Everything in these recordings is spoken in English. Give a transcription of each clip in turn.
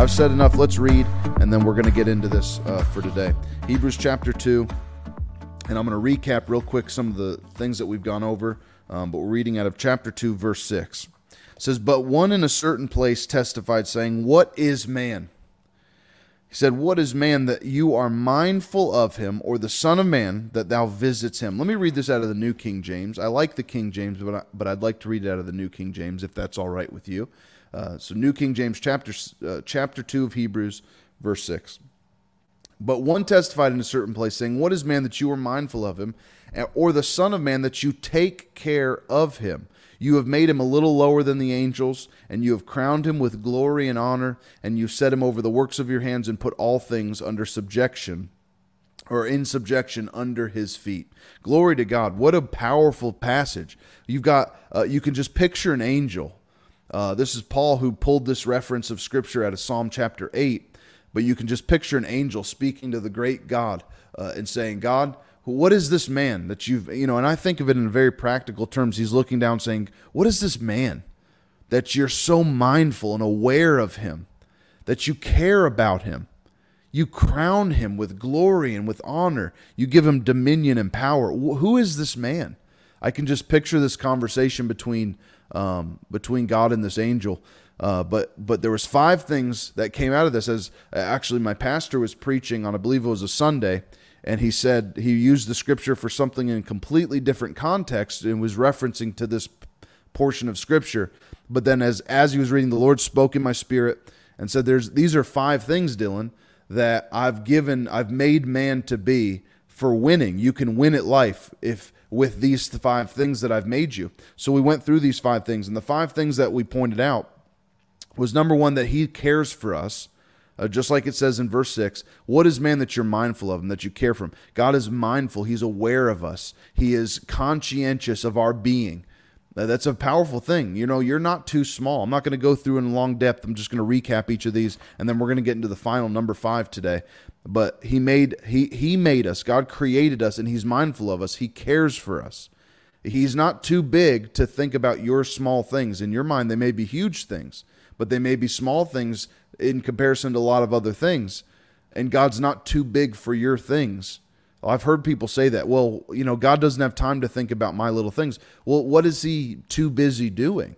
I've said enough. Let's read, and then we're going to get into this uh, for today. Hebrews chapter 2, and I'm going to recap real quick some of the things that we've gone over, um, but we're reading out of chapter 2, verse 6. It says, But one in a certain place testified, saying, What is man? He said, What is man that you are mindful of him, or the Son of Man that thou visits him? Let me read this out of the New King James. I like the King James, but, I, but I'd like to read it out of the New King James if that's all right with you. Uh, so, New King James, chapter, uh, chapter 2 of Hebrews, verse 6. But one testified in a certain place, saying, What is man that you are mindful of him, or the Son of Man that you take care of him? You have made him a little lower than the angels, and you have crowned him with glory and honor, and you set him over the works of your hands and put all things under subjection or in subjection under his feet. Glory to God. What a powerful passage. You've got, uh, you can just picture an angel uh, this is Paul who pulled this reference of Scripture out of Psalm chapter 8. But you can just picture an angel speaking to the great God uh, and saying, God, what is this man that you've, you know, and I think of it in very practical terms. He's looking down saying, What is this man that you're so mindful and aware of him, that you care about him? You crown him with glory and with honor. You give him dominion and power. Who is this man? I can just picture this conversation between um, between God and this angel. Uh, but but there was five things that came out of this. As actually, my pastor was preaching on, I believe it was a Sunday, and he said he used the scripture for something in completely different context and was referencing to this portion of scripture. But then, as as he was reading, the Lord spoke in my spirit and said, "There's these are five things, Dylan, that I've given, I've made man to be for winning. You can win at life if." with these five things that I've made you. So we went through these five things, and the five things that we pointed out was number one, that He cares for us. Uh, just like it says in verse 6 what is man that you're mindful of him that you care for him god is mindful he's aware of us he is conscientious of our being that's a powerful thing. You know you're not too small. I'm not going to go through in long depth. I'm just going to recap each of these and then we're going to get into the final number five today. But he made he he made us. God created us and he's mindful of us. He cares for us. He's not too big to think about your small things. In your mind they may be huge things but they may be small things in comparison to a lot of other things. And god's not too big for your things i've heard people say that well you know god doesn't have time to think about my little things well what is he too busy doing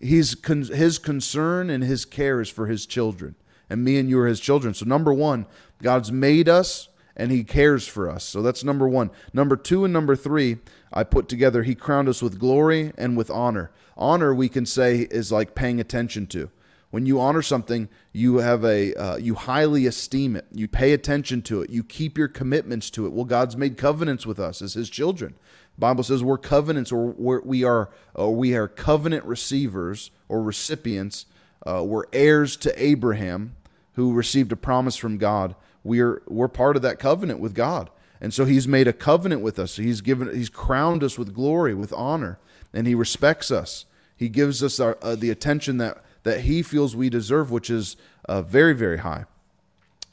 he's his concern and his care is for his children and me and you are his children. So, number one, God's made us and he cares for us. So, that's number one. Number two and number three, I put together, he crowned us with glory and with honor. Honor, we can say, is like paying attention to. When you honor something, you have a uh, you highly esteem it. You pay attention to it. You keep your commitments to it. Well, God's made covenants with us as His children. The Bible says we're covenants, or we're, we are or we are covenant receivers or recipients. Uh, we're heirs to Abraham who received a promise from God. We're we're part of that covenant with God. And so he's made a covenant with us. He's given he's crowned us with glory, with honor, and he respects us. He gives us our, uh, the attention that that he feels we deserve, which is uh, very very high.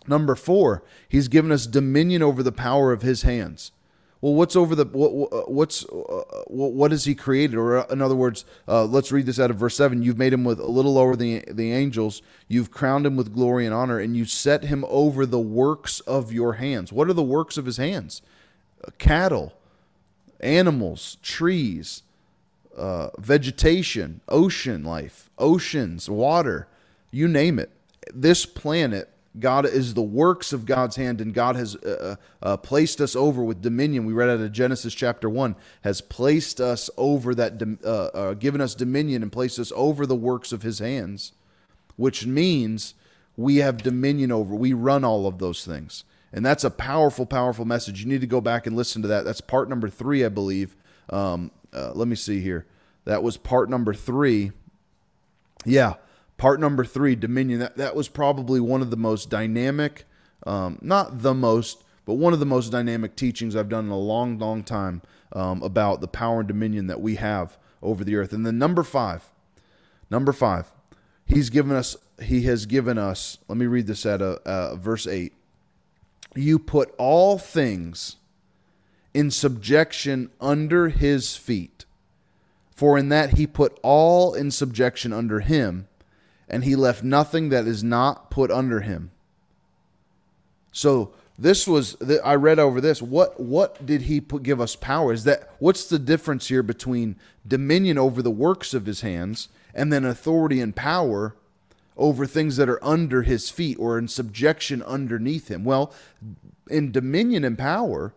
Number 4, he's given us dominion over the power of his hands. Well, what's over the what, what's uh, what has he created? Or uh, in other words, uh, let's read this out of verse seven. You've made him with a little lower than the, angels. You've crowned him with glory and honor, and you set him over the works of your hands. What are the works of his hands? Uh, cattle, animals, trees, uh, vegetation, ocean life, oceans, water, you name it. This planet God is the works of God's hand, and God has uh, uh, uh, placed us over with dominion. We read out of Genesis chapter 1, has placed us over that, uh, uh, given us dominion and placed us over the works of his hands, which means we have dominion over. We run all of those things. And that's a powerful, powerful message. You need to go back and listen to that. That's part number three, I believe. Um, uh, let me see here. That was part number three. Yeah Part number three, Dominion. That, that was probably one of the most dynamic, um, not the most, but one of the most dynamic teachings I've done in a long, long time um, about the power and dominion that we have over the earth. And then number five, number five, he's given us, he has given us, let me read this at a, uh, verse 8. You put all things in subjection under his feet. For in that he put all in subjection under him and he left nothing that is not put under him. So this was I read over this. What what did he put, give us power? Is that what's the difference here between dominion over the works of his hands and then authority and power over things that are under his feet or in subjection underneath him? Well, in dominion and power,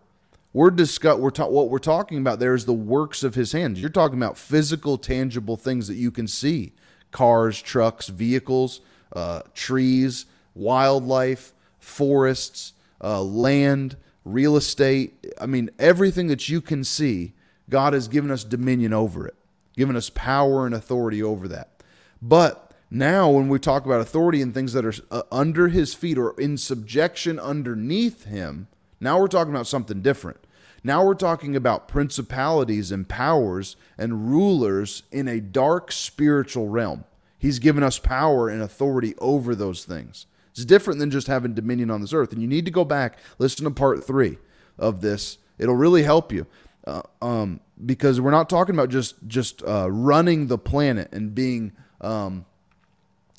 we're discuss we're ta- what we're talking about there is the works of his hands. You're talking about physical, tangible things that you can see: cars, trucks, vehicles, uh, trees, wildlife, forests, uh, land, real estate. I mean, everything that you can see, God has given us dominion over it, given us power and authority over that. But now, when we talk about authority and things that are uh, under His feet or in subjection underneath Him now we're talking about something different. Now we're talking about principalities and powers and rulers in a dark spiritual realm. He's given us power and authority over those things. It's different than just having dominion on this earth. And you need to go back, listen to part three of this. It'll really help you. Uh, um, because we're not talking about just just uh, running the planet and being um,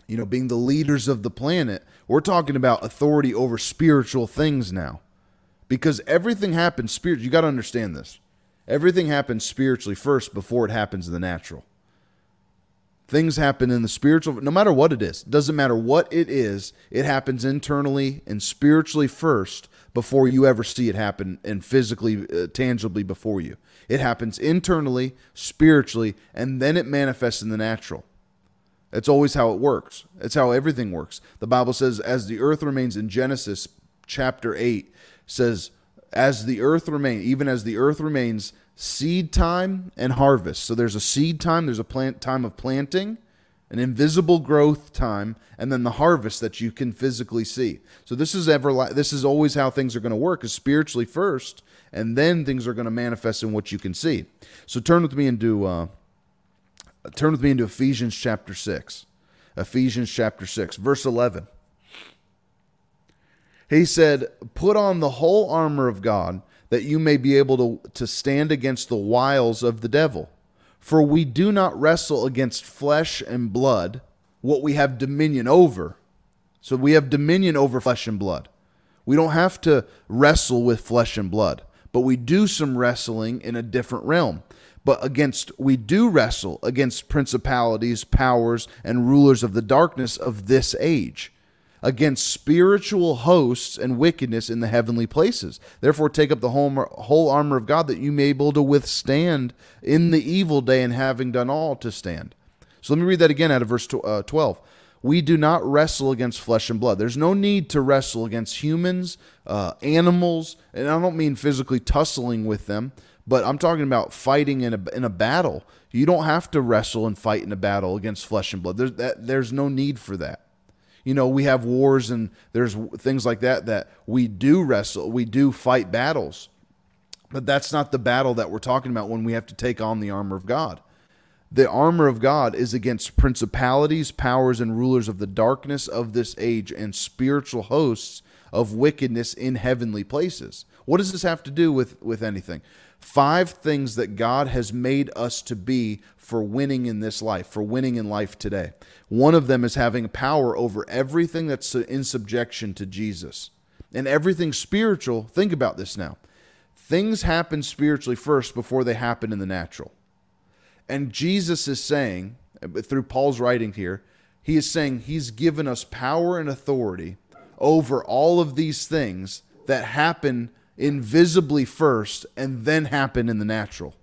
you know being the leaders of the planet we're talking about authority over spiritual things now because everything happens spiritually. You got to understand this. Everything happens spiritually first before it happens in the natural. Things happen in the spiritual, no matter what it is. Doesn't matter what it is, it happens internally and spiritually first before you ever see it happen and physically, uh, tangibly before you. It happens internally, spiritually, and then it manifests in the natural. That's always how it works. That's how everything works. The Bible says, as the earth remains in Genesis chapter 8, says, as the earth remains, even as the earth remains, seed time and harvest. So there's a seed time, there's a plant time of planting, an invisible growth time, and then the harvest that you can physically see. So this is ever this is always how things are going to work is spiritually first, and then things are going to manifest in what you can see. So turn with me into uh, turn with me into Ephesians chapter six. Ephesians chapter six, verse eleven. He said, Put on the whole armor of God that you may be able to, to stand against the wiles of the devil. For we do not wrestle against flesh and blood, what we have dominion over. So we have dominion over flesh and blood. We don't have to wrestle with flesh and blood, but we do some wrestling in a different realm. But against, we do wrestle against principalities, powers, and rulers of the darkness of this age against spiritual hosts and wickedness in the heavenly places. Therefore, take up the whole, whole armor of God that you may be able to withstand in the evil day and having done all to stand. So let me read that again out of verse uh, 12. We do not wrestle against flesh and blood. There's no need to wrestle against humans, uh, animals, and I don't mean physically tussling with them, but I'm talking about fighting in a, in a battle. You don't have to wrestle and fight in a battle against flesh and blood. There's, that, there's no need for that you know, we have wars and there's things like that that we do wrestle, we do fight battles. But that's not the battle that we're talking about when we have to take on the armor of God. The armor of God is against principalities, powers, and rulers of the darkness of this age and spiritual hosts of wickedness in heavenly places. What does this have to do with, with anything? Five things that God has made us to be for winning in this life, for winning in life today. One of them is having power over everything that's in subjection to Jesus. And everything spiritual, think about this now. Things happen spiritually first before they happen in the natural. And Jesus is saying, through Paul's writing here, he is saying he's given us power and authority over all of these things that happen invisibly first and then happen in the natural.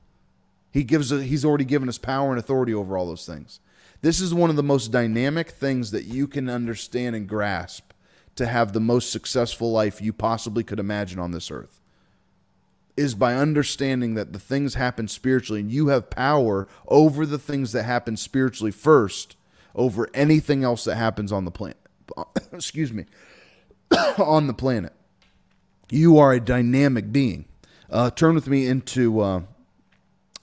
He gives a, he's already given us power and authority over all those things. This is one of the most dynamic things that you can understand and grasp to have the most successful life you possibly could imagine on this earth. Is by understanding that the things happen spiritually and you have power over the things that happen spiritually first over anything else that happens on the planet. Excuse me. on the planet. You are a dynamic being. Uh, turn with me into uh,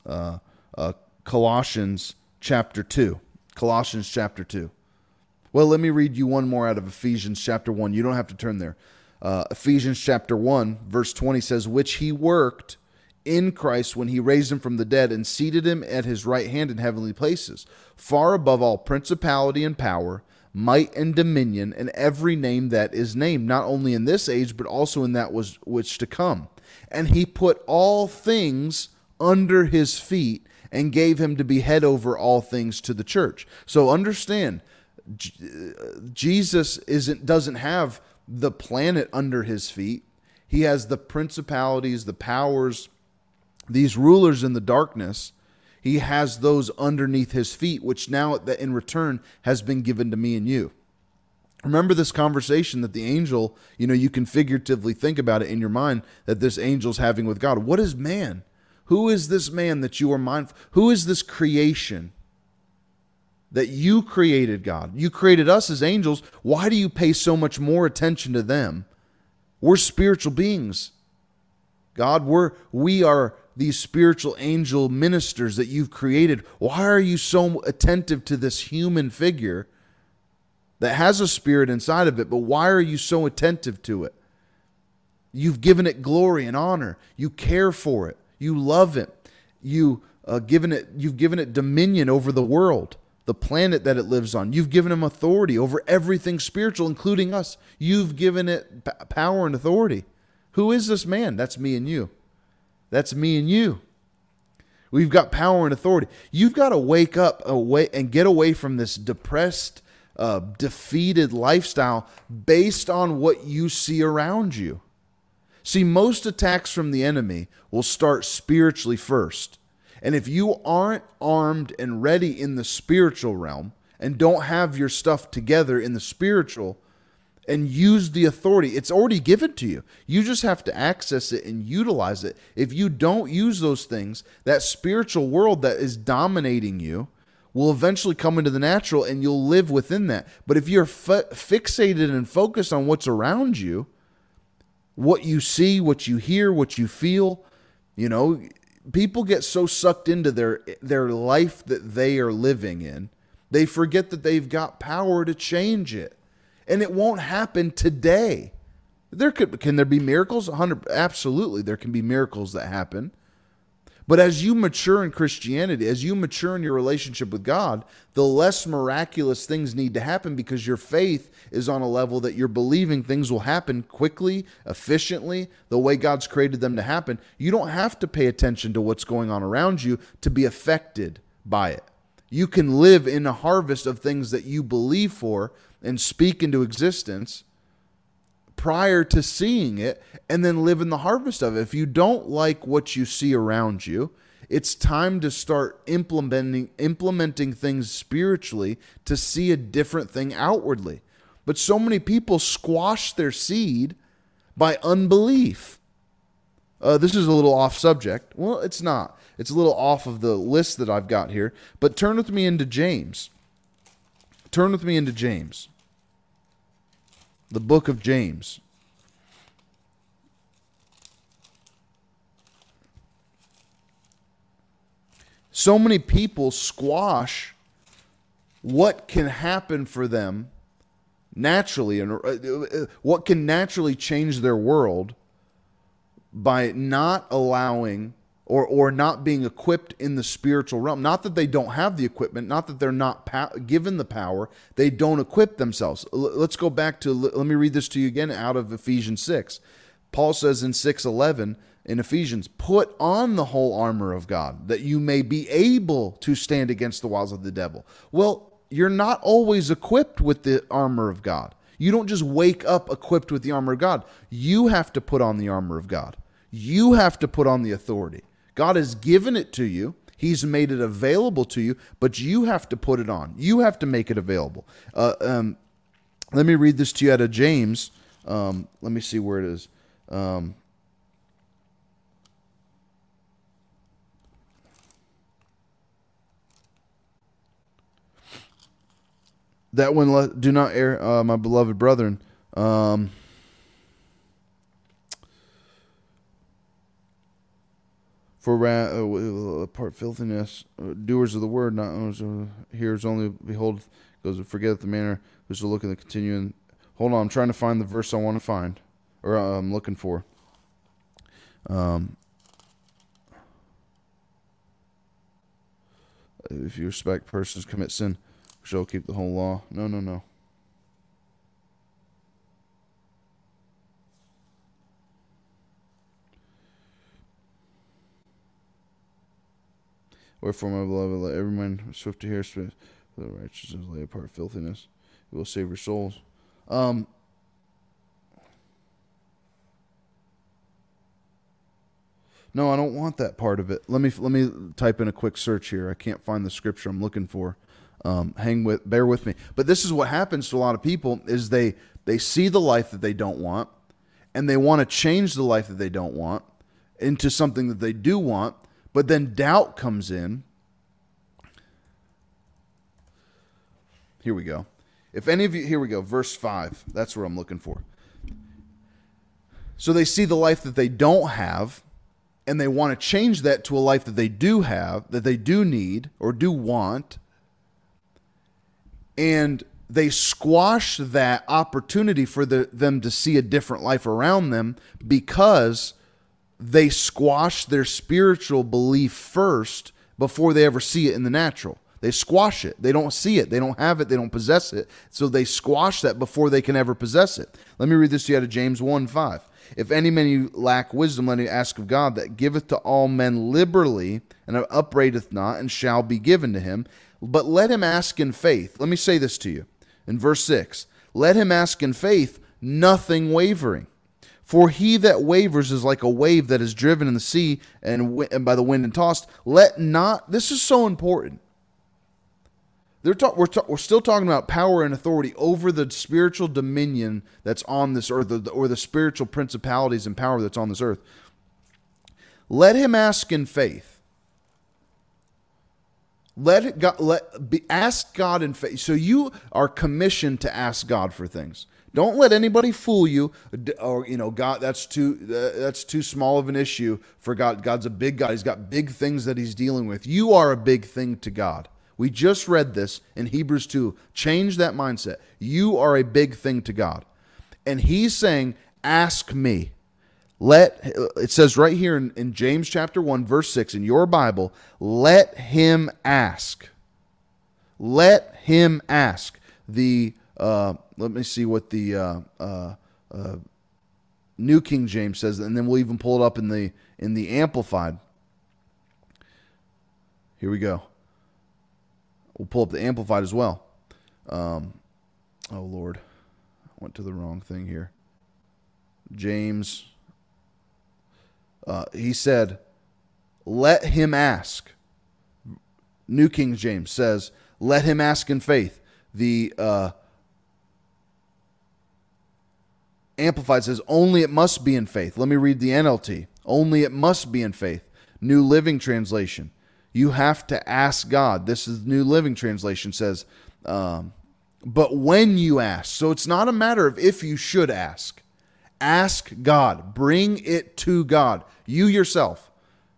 uh, uh, Colossians chapter 2. Colossians chapter 2. Well, let me read you one more out of Ephesians chapter 1. You don't have to turn there. Uh, Ephesians chapter 1, verse 20 says, Which he worked in Christ when he raised him from the dead and seated him at his right hand in heavenly places, far above all principality and power might and dominion and every name that is named, not only in this age, but also in that was which to come. And he put all things under his feet and gave him to be head over all things to the church. So understand, Jesus isn't doesn't have the planet under his feet. He has the principalities, the powers, these rulers in the darkness he has those underneath his feet, which now in return has been given to me and you. Remember this conversation that the angel, you know, you can figuratively think about it in your mind that this angel's having with God. What is man? Who is this man that you are mindful? Who is this creation that you created, God? You created us as angels. Why do you pay so much more attention to them? We're spiritual beings. God, we're we are these spiritual angel ministers that you've created. Why are you so attentive to this human figure that has a spirit inside of it, but why are you so attentive to it? You've given it glory and honor. You care for it. You love it. You uh, given it. You've given it dominion over the world, the planet that it lives on. You've given him authority over everything spiritual, including us. You've given it p- power and authority. Who is this man? That's me and you. That's me and you. We've got power and authority. You've got to wake up away and get away from this depressed, uh, defeated lifestyle based on what you see around you. See, most attacks from the enemy will start spiritually first. And if you aren't armed and ready in the spiritual realm and don't have your stuff together in the spiritual, and use the authority. It's already given to you. You just have to access it and utilize it. If you don't use those things, that spiritual world that is dominating you will eventually come into the natural and you'll live within that. But if you're fixated and focused on what's around you, what you see, what you hear, what you feel, you know, people get so sucked into their their life that they are living in. They forget that they've got power to change it and it won't happen today. There could can there be miracles? 100 absolutely there can be miracles that happen. But as you mature in Christianity, as you mature in your relationship with God, the less miraculous things need to happen because your faith is on a level that you're believing things will happen quickly, efficiently, the way God's created them to happen. You don't have to pay attention to what's going on around you to be affected by it. You can live in a harvest of things that you believe for and speak into existence prior to seeing it and then live in the harvest of it. If you don't like what you see around you, it's time to start implementing implementing things spiritually to see a different thing outwardly. But so many people squash their seed by unbelief. Uh, this is a little off subject. Well, it's not. It's a little off of the list that I've got here. But turn with me into James. Turn with me into James, the book of James. So many people squash what can happen for them naturally and uh, what can naturally change their world by not allowing or or not being equipped in the spiritual realm. Not that they don't have the equipment, not that they're not pa- given the power, they don't equip themselves. L- let's go back to let me read this to you again out of Ephesians 6. Paul says in 6:11 in Ephesians, "Put on the whole armor of God, that you may be able to stand against the wiles of the devil." Well, you're not always equipped with the armor of God. You don't just wake up equipped with the armor of God. You have to put on the armor of God. You have to put on the authority. God has given it to you. He's made it available to you, but you have to put it on. You have to make it available. Uh, um, let me read this to you out of James. Um, let me see where it is. Um, that one, do not err, uh, my beloved brethren. Um, For wrath, uh, part filthiness, uh, doers of the word, not owners, uh, hearers only. Behold, goes forget the manner who's to look at the continuing. Hold on, I'm trying to find the verse I want to find, or uh, I'm looking for. Um, if you respect persons commit sin, shall keep the whole law. No, no, no. Wherefore, my beloved, let every man swift to hear, swift for the righteousness lay apart filthiness. It will save your souls. Um, no, I don't want that part of it. Let me let me type in a quick search here. I can't find the scripture I'm looking for. Um, hang with, bear with me. But this is what happens to a lot of people: is they they see the life that they don't want, and they want to change the life that they don't want into something that they do want, but then doubt comes in. Here we go. If any of you, here we go, verse 5. That's what I'm looking for. So they see the life that they don't have, and they want to change that to a life that they do have, that they do need or do want. And they squash that opportunity for the, them to see a different life around them because they squash their spiritual belief first before they ever see it in the natural. They squash it. They don't see it. They don't have it. They don't possess it. So they squash that before they can ever possess it. Let me read this to you out of James 1 5. If any man lack wisdom, let him ask of God that giveth to all men liberally and upbraideth not, and shall be given to him. But let him ask in faith. Let me say this to you in verse 6 Let him ask in faith, nothing wavering. For he that wavers is like a wave that is driven in the sea and, and by the wind and tossed. Let not, this is so important. They're talk, we're, ta- we're still talking about power and authority over the spiritual dominion that's on this earth, or the, or the spiritual principalities and power that's on this earth. Let him ask in faith. Let God, let be ask God in faith. So you are commissioned to ask God for things. Don't let anybody fool you, or you know, God. That's too uh, that's too small of an issue for God. God's a big God. He's got big things that He's dealing with. You are a big thing to God. We just read this in Hebrews 2. Change that mindset. You are a big thing to God. And he's saying, Ask me. Let it says right here in, in James chapter 1, verse 6 in your Bible, let him ask. Let him ask. The uh, let me see what the uh, uh, uh, New King James says, and then we'll even pull it up in the in the Amplified. Here we go. We'll pull up the Amplified as well. Um, oh Lord, I went to the wrong thing here. James. He said, "Let him ask." New King James says, "Let him ask in faith." The uh, Amplified says, only it must be in faith. Let me read the NLT. Only it must be in faith. New Living Translation. You have to ask God. This is New Living Translation says, um, but when you ask. So it's not a matter of if you should ask. Ask God. Bring it to God. You yourself.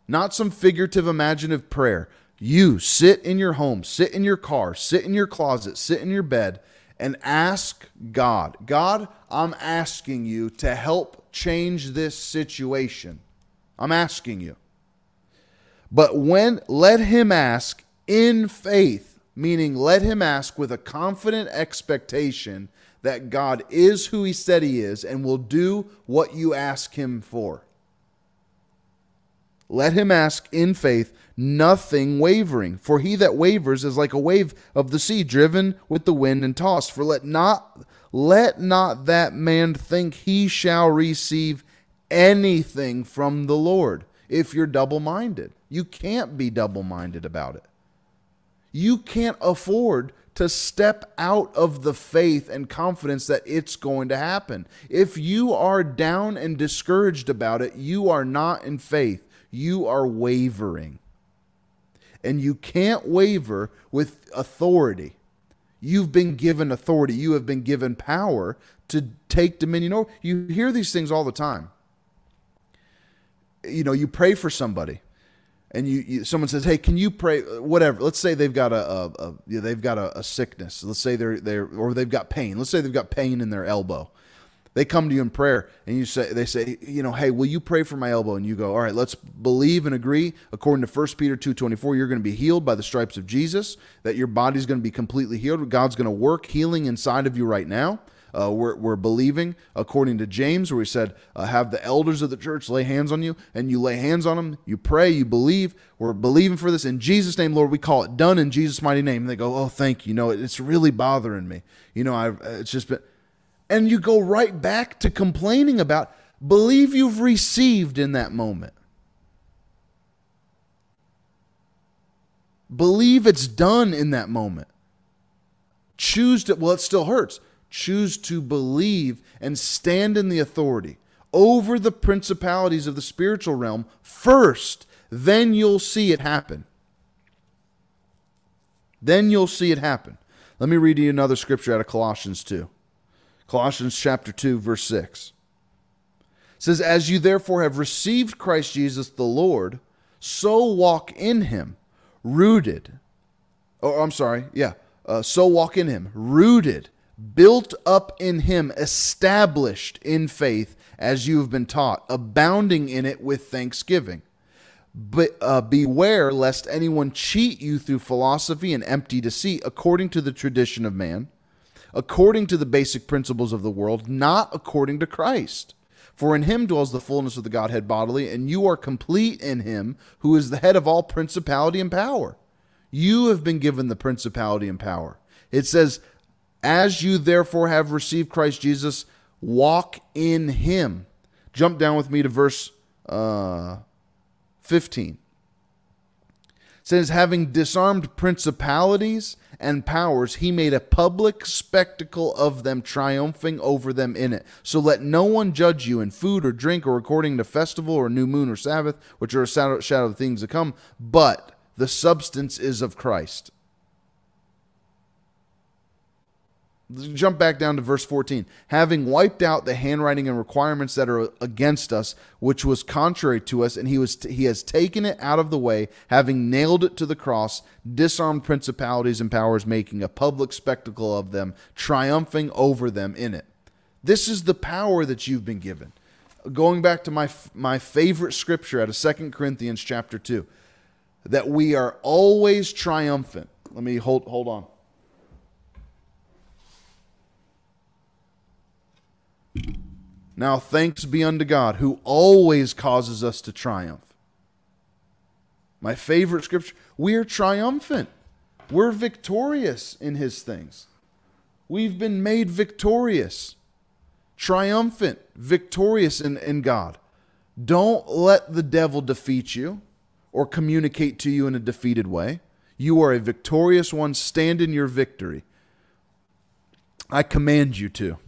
Not some figurative, imaginative prayer. You sit in your home, sit in your car, sit in your closet, sit in your bed, and ask God, God, I'm asking you to help change this situation. I'm asking you. But when, let him ask in faith, meaning let him ask with a confident expectation that God is who he said he is and will do what you ask him for. Let him ask in faith, nothing wavering. For he that wavers is like a wave of the sea, driven with the wind and tossed. For let not let not that man think he shall receive anything from the Lord. If you're double minded, you can't be double minded about it. You can't afford to step out of the faith and confidence that it's going to happen. If you are down and discouraged about it, you are not in faith you are wavering. And you can't waver with authority. You've been given authority, you have been given power to take dominion over. You hear these things all the time. You know, you pray for somebody and you, you, someone says, "Hey, can you pray?" Whatever. Let's say they've got a, a, a they've got a, a, sickness. Let's say they're they're or they've got pain. Let's say they've got pain in their elbow, they come to you in prayer and you say they say you know hey will you pray for my elbow and you go all right let's believe and agree according to 1 peter 2.24 you're going to be healed by the stripes of jesus that your body's going to be completely healed god's going to work healing inside of you right now Uh, we're, we're believing according to James, where he said, uh, Have the elders of the church lay hands on you, and you lay hands on them. You pray, you believe. We're believing for this. In Jesus' name, Lord, we call it done in Jesus' mighty name. And they go, Oh, thank you. You know, it's really bothering me. You know, I've, it's just been. And you go right back to complaining about, believe you've received in that moment. Believe it's done in that moment. Choose to, well, it still hurts. Choose to believe and stand in the authority over the principalities of the spiritual realm first. Then you'll see it happen. Then you'll see it happen. Let me read you another scripture out of Colossians 2. Colossians chapter 2, verse 6. It says, As you therefore have received Christ Jesus the Lord, so walk in him rooted. Oh, I'm sorry. Yeah. Uh, so walk in him, rooted, built up in him, established in faith as you have been taught, abounding in it with thanksgiving. But uh, beware lest anyone cheat you through philosophy and empty deceit, according to the tradition of man, according to the basic principles of the world, not according to Christ. For in him dwells the fullness of the Godhead bodily, and you are complete in him who is the head of all principality and power. You have been given the principality and power. It says, As you therefore have received Christ Jesus, walk in him. Jump down with me to verse uh, 15. Says, Having disarmed principalities and powers, he made a public spectacle of them, triumphing over them in it. So let no one judge you in food or drink or according to festival or new moon or Sabbath, which are a shadow of things to come, but the substance is of Christ. Jump back down to verse 14 having wiped out the handwriting and requirements that are against us which was contrary to us and he was he has taken it out of the way having nailed it to the cross disarmed principalities and powers making a public spectacle of them triumphing over them in it. This is the power that you've been given. Going back to my my favorite scripture out of Second Corinthians chapter 2 that we are always triumphant. Let me hold hold on Now thanks be unto God who always causes us to triumph. My favorite scripture we are triumphant. We're victorious in his things. We've been made victorious, triumphant, victorious in, in God. Don't let the devil defeat you or communicate to you in a defeated way. You are a victorious one. Stand in your victory. I command you to.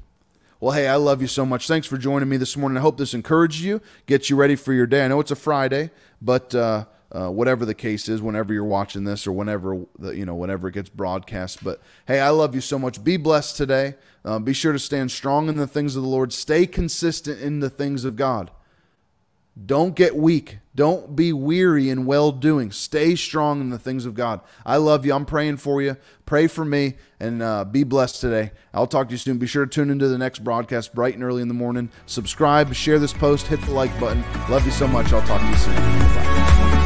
Well, hey, I love you so much. Thanks for joining me this morning. I hope this encouraged you, gets you ready for your day. I know it's a Friday, but uh, uh, whatever the case is, whenever you're watching this or whenever the, you know whenever it gets broadcast. But hey, I love you so much. Be blessed today. Uh, be sure to stand strong in the things of the Lord. Stay consistent in the things of God. Don't get weak. Don't be weary in well doing. Stay strong in the things of God. I love you. I'm praying for you. Pray for me and uh, be blessed today. I'll talk to you soon. Be sure to tune into the next broadcast bright and early in the morning. Subscribe, share this post, hit the like button. Love you so much. I'll talk to you soon. Bye.